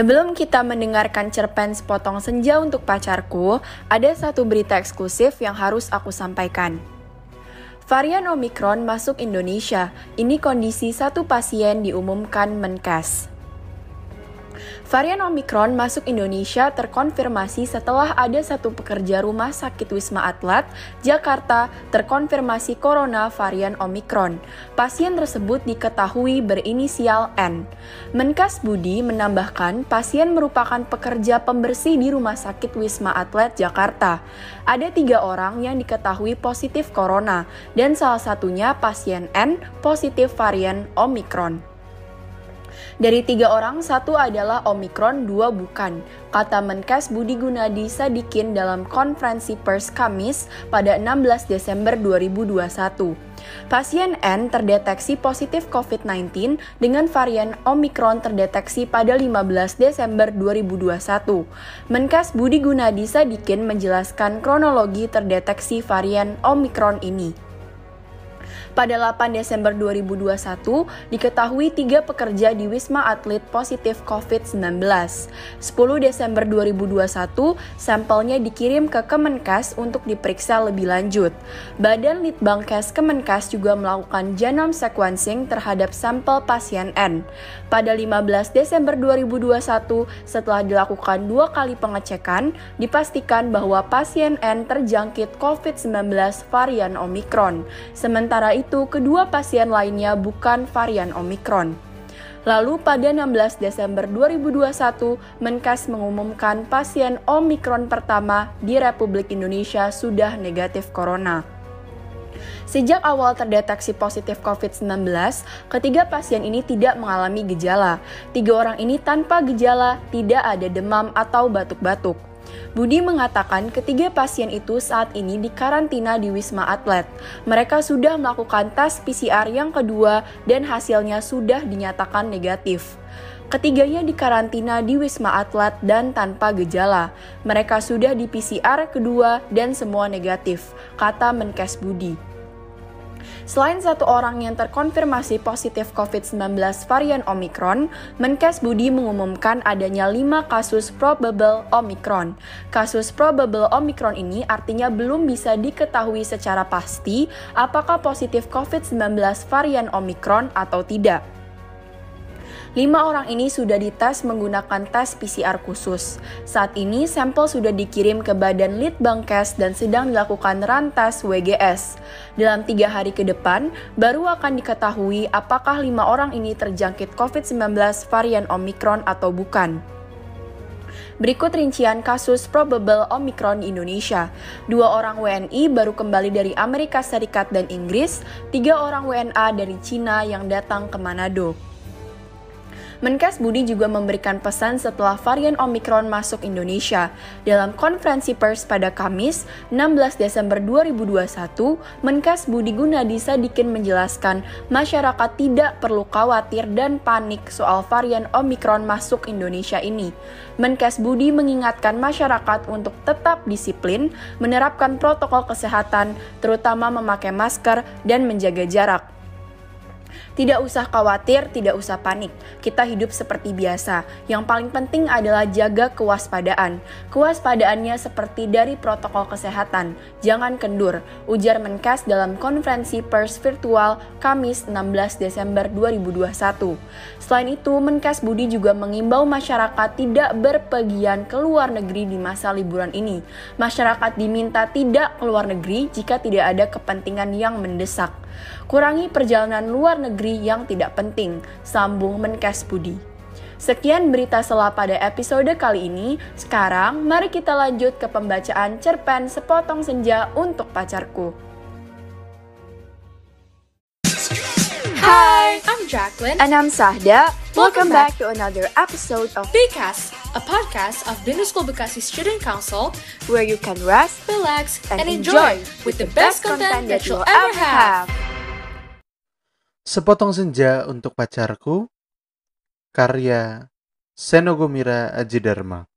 Sebelum kita mendengarkan cerpen sepotong senja untuk pacarku, ada satu berita eksklusif yang harus aku sampaikan. Varian Omikron masuk Indonesia. Ini kondisi satu pasien diumumkan Menkes. Varian Omikron masuk Indonesia terkonfirmasi setelah ada satu pekerja rumah sakit Wisma Atlet, Jakarta, terkonfirmasi corona varian Omikron. Pasien tersebut diketahui berinisial N. Menkes Budi menambahkan pasien merupakan pekerja pembersih di Rumah Sakit Wisma Atlet, Jakarta. Ada tiga orang yang diketahui positif corona, dan salah satunya pasien N positif varian Omikron. Dari tiga orang, satu adalah Omikron, dua bukan, kata Menkes Budi Gunadi Sadikin dalam konferensi pers Kamis pada 16 Desember 2021. Pasien N terdeteksi positif COVID-19 dengan varian Omikron terdeteksi pada 15 Desember 2021. Menkes Budi Gunadi Sadikin menjelaskan kronologi terdeteksi varian Omikron ini. Pada 8 Desember 2021, diketahui tiga pekerja di Wisma Atlet positif COVID-19. 10 Desember 2021, sampelnya dikirim ke Kemenkes untuk diperiksa lebih lanjut. Badan Litbangkes Kemenkes juga melakukan genome sequencing terhadap sampel pasien N. Pada 15 Desember 2021, setelah dilakukan dua kali pengecekan, dipastikan bahwa pasien N terjangkit COVID-19 varian Omikron. Sementara itu, kedua pasien lainnya bukan varian Omikron. Lalu pada 16 Desember 2021, Menkes mengumumkan pasien Omikron pertama di Republik Indonesia sudah negatif corona. Sejak awal terdeteksi positif COVID-19, ketiga pasien ini tidak mengalami gejala. Tiga orang ini tanpa gejala, tidak ada demam atau batuk-batuk. Budi mengatakan ketiga pasien itu saat ini dikarantina di Wisma Atlet. Mereka sudah melakukan tes PCR yang kedua dan hasilnya sudah dinyatakan negatif. Ketiganya dikarantina di Wisma Atlet dan tanpa gejala. Mereka sudah di PCR kedua dan semua negatif, kata Menkes Budi. Selain satu orang yang terkonfirmasi positif COVID-19 varian Omicron, Menkes Budi mengumumkan adanya lima kasus probable Omicron. Kasus probable Omicron ini artinya belum bisa diketahui secara pasti apakah positif COVID-19 varian Omicron atau tidak. Lima orang ini sudah dites menggunakan tes PCR khusus. Saat ini sampel sudah dikirim ke Badan Litbangkes dan sedang dilakukan rantas WGS. Dalam tiga hari ke depan, baru akan diketahui apakah lima orang ini terjangkit COVID-19 varian Omicron atau bukan. Berikut rincian kasus probable Omicron di Indonesia. Dua orang WNI baru kembali dari Amerika Serikat dan Inggris, tiga orang WNA dari Cina yang datang ke Manado. Menkes Budi juga memberikan pesan setelah varian Omikron masuk Indonesia. Dalam konferensi pers pada Kamis, 16 Desember 2021, Menkes Budi Gunadi Sadikin menjelaskan masyarakat tidak perlu khawatir dan panik soal varian Omikron masuk Indonesia ini. Menkes Budi mengingatkan masyarakat untuk tetap disiplin, menerapkan protokol kesehatan, terutama memakai masker dan menjaga jarak. Tidak usah khawatir, tidak usah panik. Kita hidup seperti biasa. Yang paling penting adalah jaga kewaspadaan. Kewaspadaannya seperti dari protokol kesehatan. Jangan kendur, ujar Menkes dalam konferensi pers virtual Kamis 16 Desember 2021. Selain itu, Menkes Budi juga mengimbau masyarakat tidak berpergian ke luar negeri di masa liburan ini. Masyarakat diminta tidak keluar negeri jika tidak ada kepentingan yang mendesak. Kurangi perjalanan luar negeri yang tidak penting, sambung Menkes Budi. Sekian berita selah pada episode kali ini. Sekarang, mari kita lanjut ke pembacaan cerpen Sepotong Senja untuk Pacarku. Hi, I'm Jacqueline. And I'm Sahda. Welcome Welcome back to another episode of BCAS, a podcast of Bindu School Bekasi Student Council, where you can rest relax, and, and enjoy with the best content that you'll ever have. Sepotong Senja untuk Pacarku Karya Senogomira Ajidarma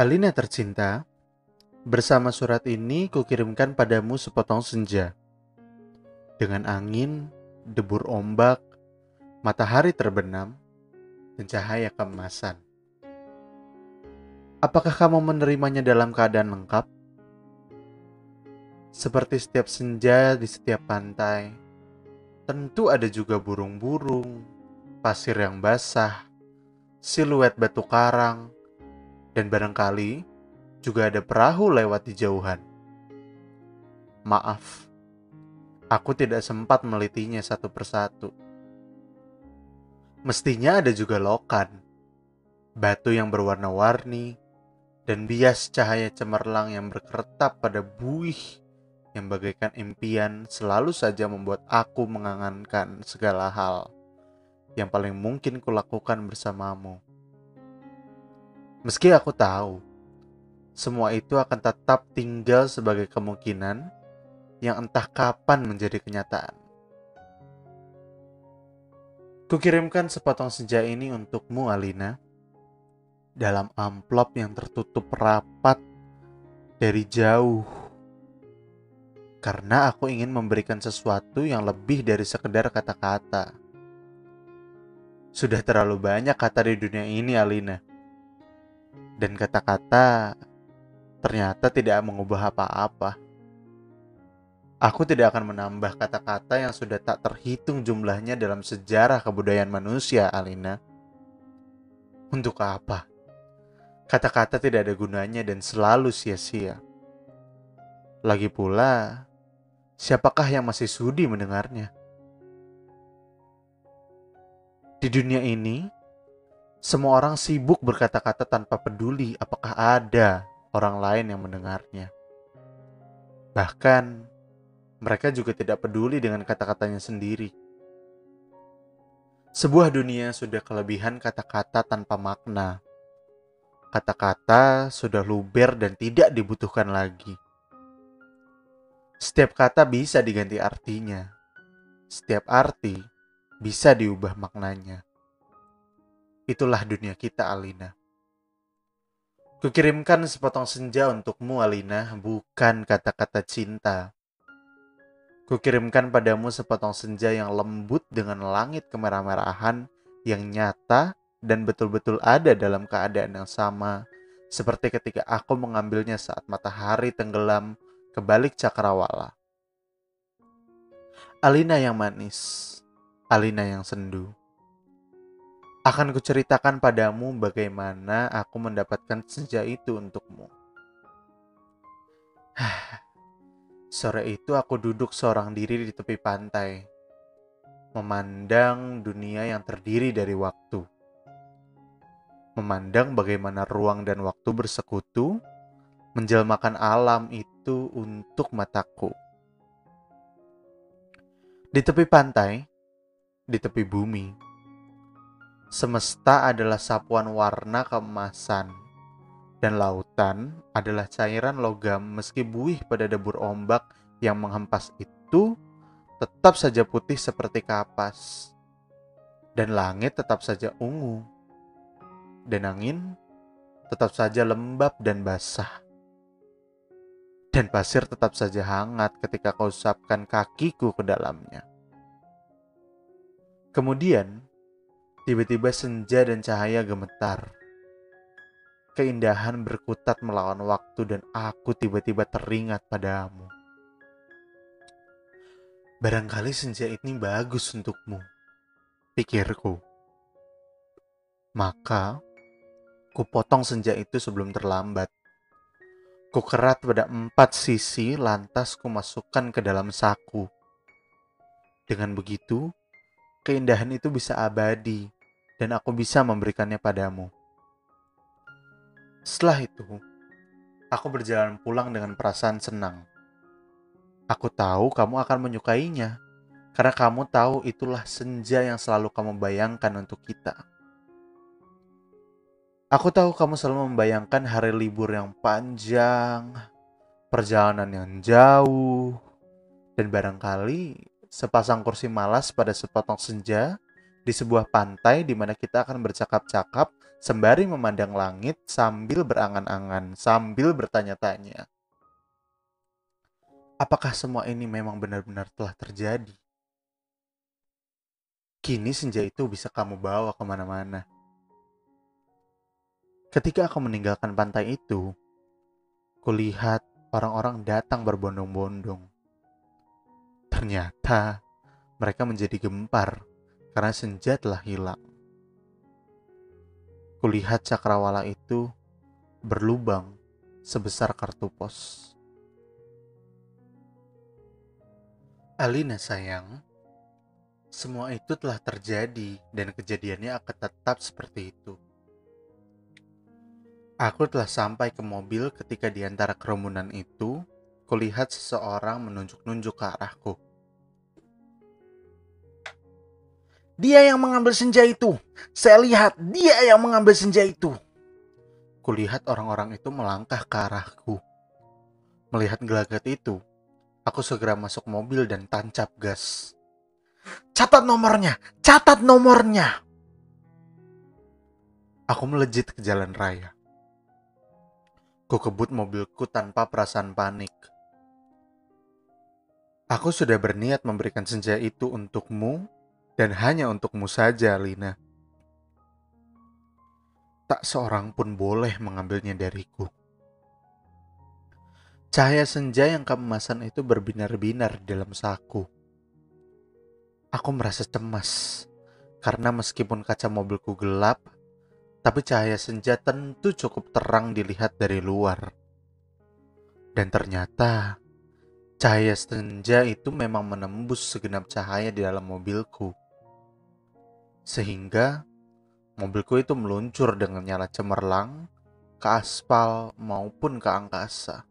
Alina tercinta, bersama surat ini kukirimkan padamu sepotong senja. Dengan angin, debur ombak, matahari terbenam, dan cahaya keemasan. Apakah kamu menerimanya dalam keadaan lengkap? Seperti setiap senja di setiap pantai, tentu ada juga burung-burung, pasir yang basah, siluet batu karang, dan barangkali juga ada perahu lewat di jauhan. Maaf, aku tidak sempat melitinya satu persatu. Mestinya ada juga lokan, batu yang berwarna-warni, dan bias cahaya cemerlang yang berkeretap pada buih yang bagaikan impian selalu saja membuat aku mengangankan segala hal yang paling mungkin kulakukan bersamamu. Meski aku tahu, semua itu akan tetap tinggal sebagai kemungkinan yang entah kapan menjadi kenyataan. Kukirimkan sepotong senja ini untukmu, Alina, dalam amplop yang tertutup rapat dari jauh. Karena aku ingin memberikan sesuatu yang lebih dari sekedar kata-kata. Sudah terlalu banyak kata di dunia ini, Alina dan kata-kata ternyata tidak mengubah apa-apa. Aku tidak akan menambah kata-kata yang sudah tak terhitung jumlahnya dalam sejarah kebudayaan manusia, Alina. Untuk apa? Kata-kata tidak ada gunanya dan selalu sia-sia. Lagi pula, siapakah yang masih sudi mendengarnya? Di dunia ini, semua orang sibuk berkata-kata tanpa peduli apakah ada orang lain yang mendengarnya. Bahkan, mereka juga tidak peduli dengan kata-katanya sendiri. Sebuah dunia sudah kelebihan kata-kata tanpa makna. Kata-kata sudah luber dan tidak dibutuhkan lagi. Setiap kata bisa diganti artinya. Setiap arti bisa diubah maknanya. Itulah dunia kita, Alina. Kukirimkan sepotong senja untukmu, Alina, bukan kata-kata cinta. Kukirimkan padamu sepotong senja yang lembut dengan langit kemerah-merahan yang nyata dan betul-betul ada dalam keadaan yang sama, seperti ketika aku mengambilnya saat matahari tenggelam ke balik cakrawala. Alina yang manis, Alina yang sendu akan kuceritakan padamu bagaimana aku mendapatkan senja itu untukmu. Sore itu aku duduk seorang diri di tepi pantai, memandang dunia yang terdiri dari waktu. Memandang bagaimana ruang dan waktu bersekutu, menjelmakan alam itu untuk mataku. Di tepi pantai, di tepi bumi, Semesta adalah sapuan warna keemasan, dan lautan adalah cairan logam meski buih pada debur ombak yang menghempas itu tetap saja putih seperti kapas. Dan langit tetap saja ungu. Dan angin tetap saja lembab dan basah. Dan pasir tetap saja hangat ketika kau usapkan kakiku ke dalamnya. Kemudian, Tiba-tiba senja dan cahaya gemetar. Keindahan berkutat melawan waktu dan aku tiba-tiba teringat padamu. Barangkali senja ini bagus untukmu, pikirku. Maka, kupotong senja itu sebelum terlambat. Kukerat pada empat sisi lantas kumasukkan ke dalam saku. Dengan begitu, keindahan itu bisa abadi dan aku bisa memberikannya padamu. Setelah itu, aku berjalan pulang dengan perasaan senang. Aku tahu kamu akan menyukainya, karena kamu tahu itulah senja yang selalu kamu bayangkan untuk kita. Aku tahu kamu selalu membayangkan hari libur yang panjang, perjalanan yang jauh, dan barangkali sepasang kursi malas pada sepotong senja di sebuah pantai di mana kita akan bercakap-cakap sembari memandang langit sambil berangan-angan, sambil bertanya-tanya. Apakah semua ini memang benar-benar telah terjadi? Kini senja itu bisa kamu bawa ke mana-mana. Ketika aku meninggalkan pantai itu, kulihat orang-orang datang berbondong-bondong. Ternyata mereka menjadi gempar karena senja telah hilang. Kulihat cakrawala itu berlubang sebesar kartu pos. Alina sayang, semua itu telah terjadi dan kejadiannya akan tetap seperti itu. Aku telah sampai ke mobil ketika di antara kerumunan itu, kulihat seseorang menunjuk-nunjuk ke arahku. Dia yang mengambil senja itu. Saya lihat dia yang mengambil senja itu. Kulihat orang-orang itu melangkah ke arahku. Melihat gelagat itu, aku segera masuk mobil dan tancap gas. Catat nomornya, catat nomornya. Aku melejit ke jalan raya. Ku kebut mobilku tanpa perasaan panik. Aku sudah berniat memberikan senja itu untukmu dan hanya untukmu saja, Lina. Tak seorang pun boleh mengambilnya dariku. Cahaya senja yang keemasan itu berbinar-binar di dalam saku. Aku merasa cemas karena meskipun kaca mobilku gelap, tapi cahaya senja tentu cukup terang dilihat dari luar. Dan ternyata cahaya senja itu memang menembus segenap cahaya di dalam mobilku. Sehingga mobilku itu meluncur dengan nyala cemerlang ke aspal maupun ke angkasa.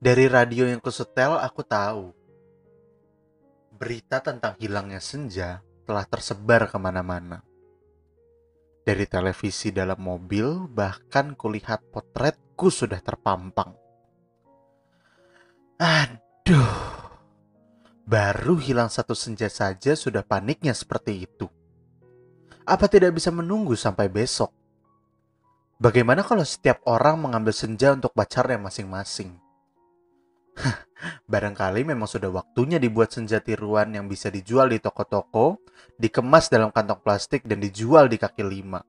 Dari radio yang kusetel aku tahu berita tentang hilangnya senja telah tersebar ke mana-mana. Dari televisi dalam mobil, bahkan kulihat potretku sudah terpampang. Aduh, Baru hilang satu senja saja sudah paniknya seperti itu. Apa tidak bisa menunggu sampai besok? Bagaimana kalau setiap orang mengambil senja untuk pacarnya masing-masing? Barangkali memang sudah waktunya dibuat senja tiruan yang bisa dijual di toko-toko, dikemas dalam kantong plastik dan dijual di kaki lima.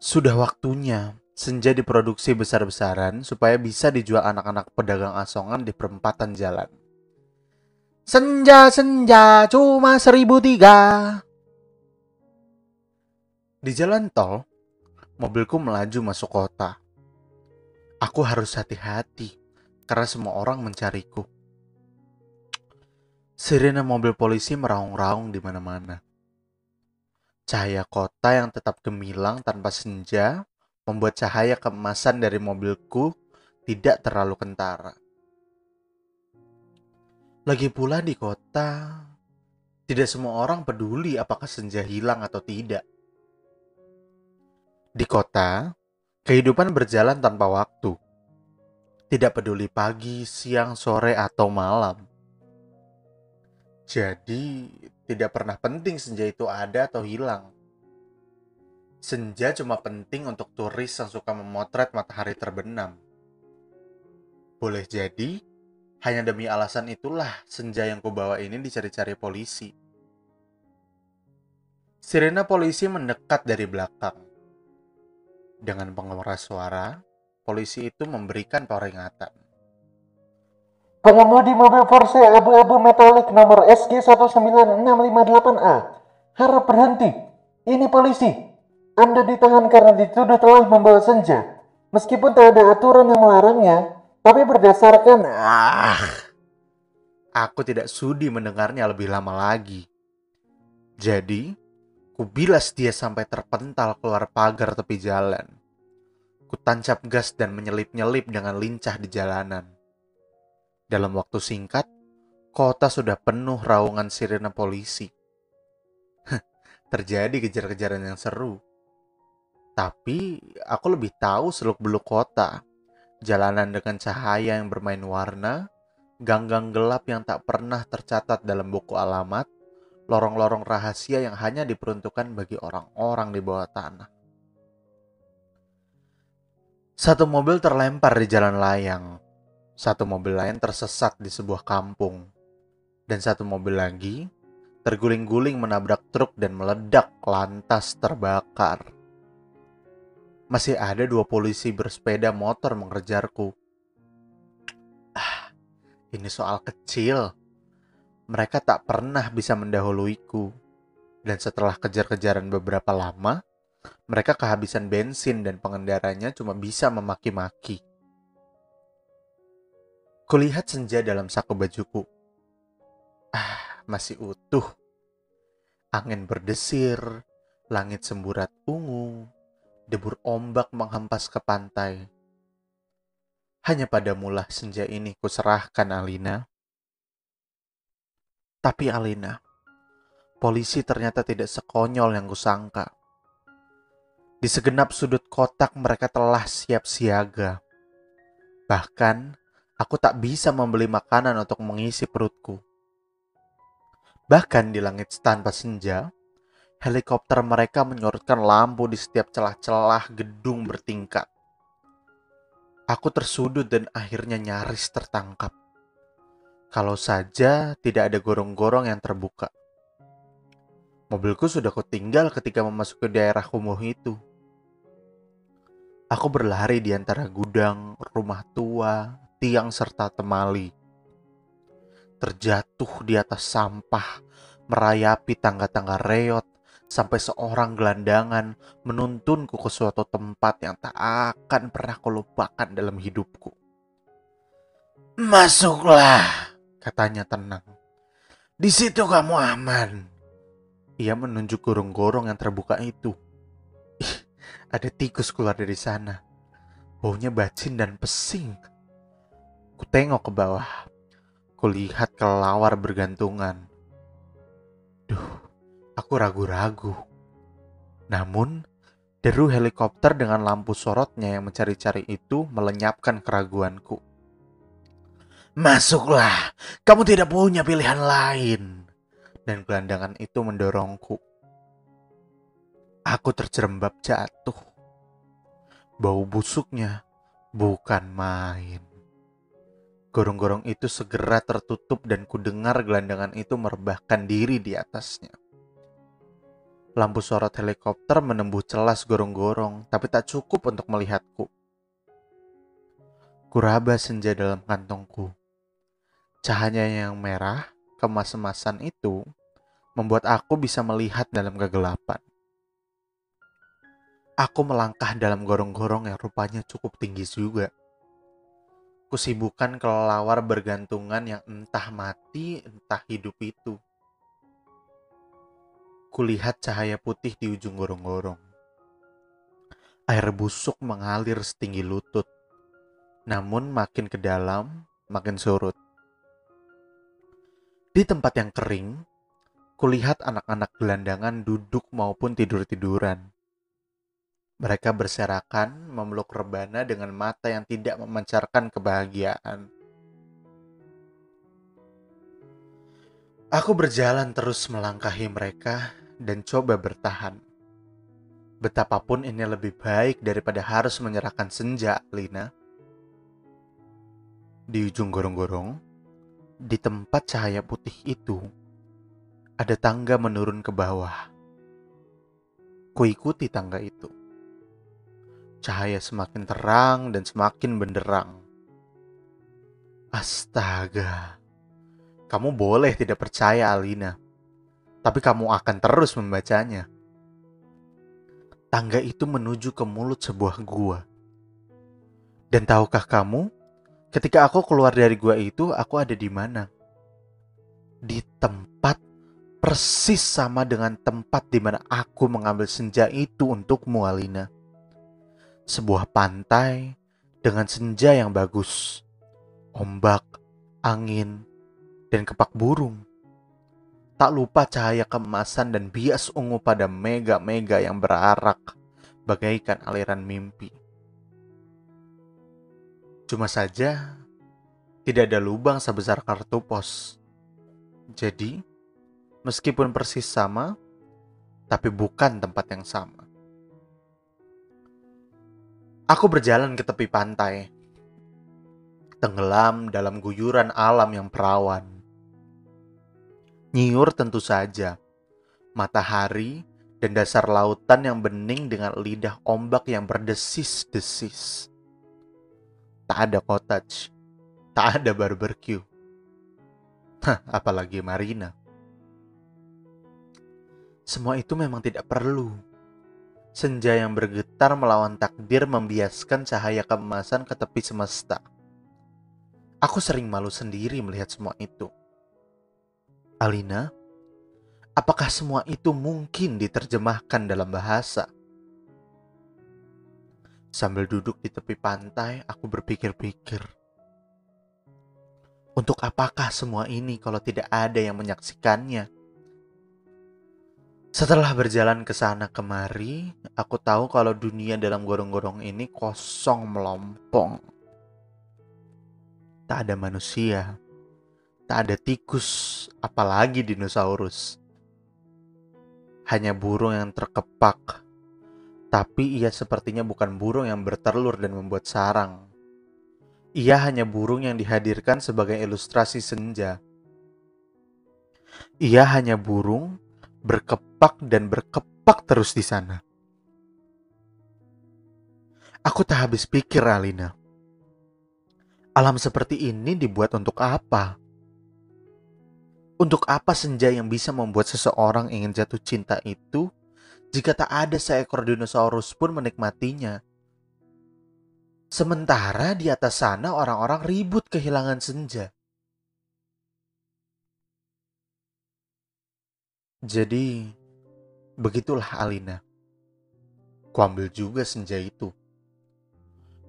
Sudah waktunya senja diproduksi besar-besaran supaya bisa dijual anak-anak pedagang asongan di perempatan jalan. Senja-senja cuma seribu tiga. Di jalan tol, mobilku melaju masuk kota. Aku harus hati-hati karena semua orang mencariku. Sirene mobil polisi meraung-raung di mana-mana. Cahaya kota yang tetap gemilang tanpa senja membuat cahaya keemasan dari mobilku tidak terlalu kentara. Lagi pula di kota, tidak semua orang peduli apakah senja hilang atau tidak. Di kota, kehidupan berjalan tanpa waktu. Tidak peduli pagi, siang, sore, atau malam. Jadi, tidak pernah penting senja itu ada atau hilang. Senja cuma penting untuk turis yang suka memotret matahari terbenam. Boleh jadi, hanya demi alasan itulah senja yang kubawa ini dicari-cari polisi. Sirena polisi mendekat dari belakang. Dengan pengeras suara, polisi itu memberikan peringatan. Pengemudi mobil Porsche abu-abu metalik nomor SG19658A harap berhenti. Ini polisi. Anda ditahan karena dituduh telah membawa senja. Meskipun tak ada aturan yang melarangnya, tapi berdasarkan ah, aku tidak sudi mendengarnya lebih lama lagi. Jadi, kubilas dia sampai terpental keluar pagar tepi jalan. Kutancap gas dan menyelip-nyelip dengan lincah di jalanan. Dalam waktu singkat, kota sudah penuh raungan sirene polisi. Terjadi kejar-kejaran yang seru. Tapi aku lebih tahu seluk-beluk kota jalanan dengan cahaya yang bermain warna, gang-gang gelap yang tak pernah tercatat dalam buku alamat, lorong-lorong rahasia yang hanya diperuntukkan bagi orang-orang di bawah tanah. Satu mobil terlempar di jalan layang, satu mobil lain tersesat di sebuah kampung, dan satu mobil lagi terguling-guling menabrak truk dan meledak lantas terbakar. Masih ada dua polisi bersepeda motor mengejarku. Ah, ini soal kecil. Mereka tak pernah bisa mendahuluiku. Dan setelah kejar-kejaran beberapa lama, mereka kehabisan bensin dan pengendaranya cuma bisa memaki-maki. Kulihat senja dalam saku bajuku. Ah, masih utuh. Angin berdesir, langit semburat ungu, debur ombak menghempas ke pantai. Hanya pada padamulah senja ini kuserahkan Alina. Tapi Alina, polisi ternyata tidak sekonyol yang kusangka. Di segenap sudut kotak mereka telah siap siaga. Bahkan, aku tak bisa membeli makanan untuk mengisi perutku. Bahkan di langit tanpa senja, helikopter mereka menyorotkan lampu di setiap celah-celah gedung bertingkat. Aku tersudut dan akhirnya nyaris tertangkap. Kalau saja tidak ada gorong-gorong yang terbuka. Mobilku sudah kutinggal ketika memasuki daerah kumuh itu. Aku berlari di antara gudang, rumah tua, tiang serta temali. Terjatuh di atas sampah, merayapi tangga-tangga reot, sampai seorang gelandangan menuntunku ke suatu tempat yang tak akan pernah kulupakan dalam hidupku. Masuklah, katanya tenang. Di situ kamu aman. Ia menunjuk gorong-gorong yang terbuka itu. Ih, ada tikus keluar dari sana. Baunya bacin dan pesing. Ku tengok ke bawah. Kulihat kelawar bergantungan. Duh, Aku ragu-ragu. Namun, deru helikopter dengan lampu sorotnya yang mencari-cari itu melenyapkan keraguanku. Masuklah, kamu tidak punya pilihan lain. Dan gelandangan itu mendorongku. Aku terjerembab jatuh. Bau busuknya bukan main. Gorong-gorong itu segera tertutup dan kudengar gelandangan itu merebahkan diri di atasnya. Lampu sorot helikopter menembus celas gorong-gorong, tapi tak cukup untuk melihatku. Kuraba senja dalam kantongku. Cahaya yang merah, kemas-emasan itu, membuat aku bisa melihat dalam kegelapan. Aku melangkah dalam gorong-gorong yang rupanya cukup tinggi juga. Kusibukan kelelawar bergantungan yang entah mati, entah hidup itu Kulihat cahaya putih di ujung gorong-gorong. Air busuk mengalir setinggi lutut. Namun makin ke dalam, makin surut. Di tempat yang kering, kulihat anak-anak gelandangan duduk maupun tidur-tiduran. Mereka berserakan memeluk rebana dengan mata yang tidak memancarkan kebahagiaan. Aku berjalan terus melangkahi mereka dan coba bertahan. Betapapun ini lebih baik daripada harus menyerahkan senja, Lina. Di ujung gorong-gorong, di tempat cahaya putih itu, ada tangga menurun ke bawah. Kuikuti tangga itu. Cahaya semakin terang dan semakin benderang. Astaga, kamu boleh tidak percaya, Alina tapi kamu akan terus membacanya. Tangga itu menuju ke mulut sebuah gua. Dan tahukah kamu, ketika aku keluar dari gua itu, aku ada di mana? Di tempat persis sama dengan tempat di mana aku mengambil senja itu untukmu, Alina. Sebuah pantai dengan senja yang bagus, ombak, angin, dan kepak burung Tak lupa cahaya kemasan dan bias ungu pada mega-mega yang berarak bagaikan aliran mimpi. Cuma saja, tidak ada lubang sebesar kartu pos. Jadi, Meskipun persis sama, tapi bukan tempat yang sama. Aku berjalan ke tepi pantai, tenggelam dalam guyuran alam yang perawan. Nyiur tentu saja, matahari dan dasar lautan yang bening dengan lidah ombak yang berdesis-desis. Tak ada cottage, tak ada barbecue. Hah, apalagi marina. Semua itu memang tidak perlu. Senja yang bergetar melawan takdir membiaskan cahaya keemasan ke tepi semesta. Aku sering malu sendiri melihat semua itu. Alina, apakah semua itu mungkin diterjemahkan dalam bahasa? Sambil duduk di tepi pantai, aku berpikir-pikir. Untuk apakah semua ini kalau tidak ada yang menyaksikannya? Setelah berjalan ke sana kemari, aku tahu kalau dunia dalam gorong-gorong ini kosong melompong. Tak ada manusia, tak ada tikus, apalagi dinosaurus. Hanya burung yang terkepak, tapi ia sepertinya bukan burung yang bertelur dan membuat sarang. Ia hanya burung yang dihadirkan sebagai ilustrasi senja. Ia hanya burung berkepak dan berkepak terus di sana. Aku tak habis pikir, Alina. Alam seperti ini dibuat untuk apa? Untuk apa senja yang bisa membuat seseorang ingin jatuh cinta itu jika tak ada seekor dinosaurus pun menikmatinya? Sementara di atas sana orang-orang ribut kehilangan senja. Jadi, begitulah Alina. Kuambil juga senja itu.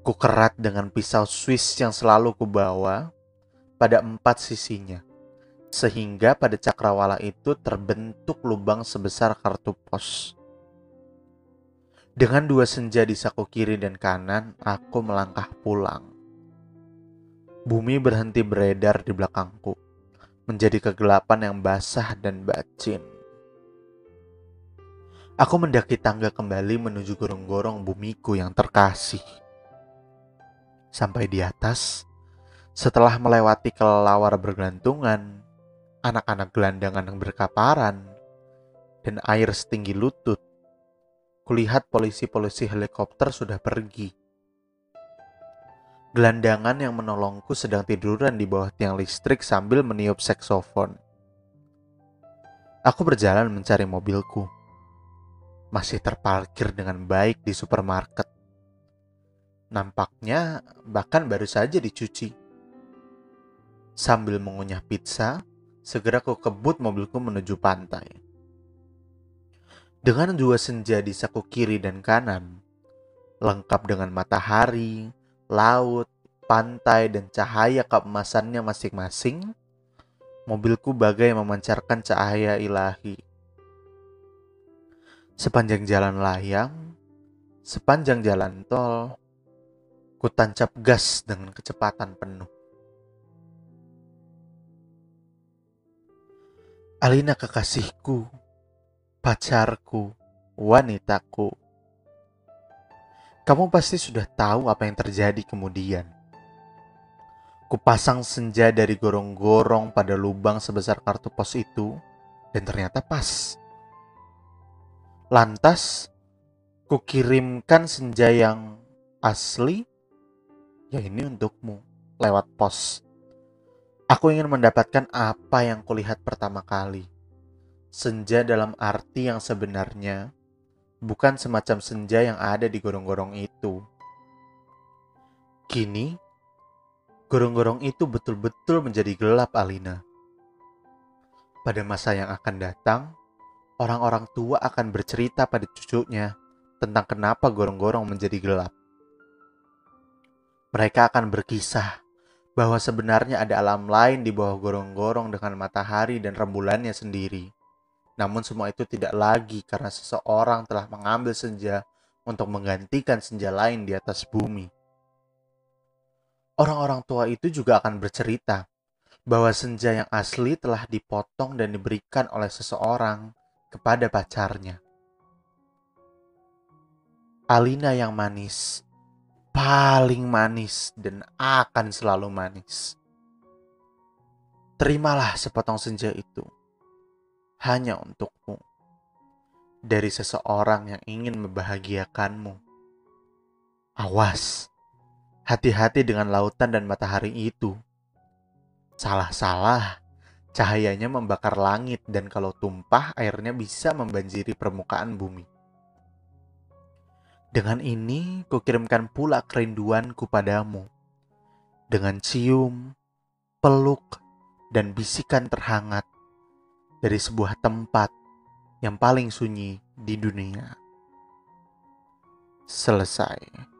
Ku kerat dengan pisau Swiss yang selalu kubawa pada empat sisinya. Sehingga pada cakrawala itu terbentuk lubang sebesar kartu pos. Dengan dua senja di saku kiri dan kanan, aku melangkah pulang. Bumi berhenti beredar di belakangku, menjadi kegelapan yang basah dan bacin. Aku mendaki tangga kembali menuju gorong-gorong bumiku yang terkasih. Sampai di atas, setelah melewati kelelawar bergelantungan, anak-anak gelandangan yang berkaparan, dan air setinggi lutut, kulihat polisi-polisi helikopter sudah pergi. Gelandangan yang menolongku sedang tiduran di bawah tiang listrik sambil meniup saksofon. Aku berjalan mencari mobilku masih terparkir dengan baik di supermarket. Nampaknya bahkan baru saja dicuci. Sambil mengunyah pizza, segera ku kebut mobilku menuju pantai. Dengan dua senja di saku kiri dan kanan, lengkap dengan matahari, laut, pantai, dan cahaya keemasannya masing-masing, mobilku bagai memancarkan cahaya ilahi Sepanjang jalan layang, sepanjang jalan tol, ku tancap gas dengan kecepatan penuh. Alina kekasihku, pacarku, wanitaku. Kamu pasti sudah tahu apa yang terjadi kemudian. Kupasang senja dari gorong-gorong pada lubang sebesar kartu pos itu, dan ternyata pas. Lantas, kukirimkan senja yang asli, ya ini untukmu, lewat pos. Aku ingin mendapatkan apa yang kulihat pertama kali. Senja dalam arti yang sebenarnya, bukan semacam senja yang ada di gorong-gorong itu. Kini, gorong-gorong itu betul-betul menjadi gelap, Alina. Pada masa yang akan datang, orang-orang tua akan bercerita pada cucunya tentang kenapa gorong-gorong menjadi gelap. Mereka akan berkisah bahwa sebenarnya ada alam lain di bawah gorong-gorong dengan matahari dan rembulannya sendiri. Namun semua itu tidak lagi karena seseorang telah mengambil senja untuk menggantikan senja lain di atas bumi. Orang-orang tua itu juga akan bercerita bahwa senja yang asli telah dipotong dan diberikan oleh seseorang kepada pacarnya. Alina yang manis, paling manis dan akan selalu manis. Terimalah sepotong senja itu hanya untukmu dari seseorang yang ingin membahagiakanmu. Awas, hati-hati dengan lautan dan matahari itu. Salah-salah, cahayanya membakar langit dan kalau tumpah airnya bisa membanjiri permukaan bumi. Dengan ini, kukirimkan pula kerinduanku padamu. Dengan cium, peluk, dan bisikan terhangat dari sebuah tempat yang paling sunyi di dunia. Selesai.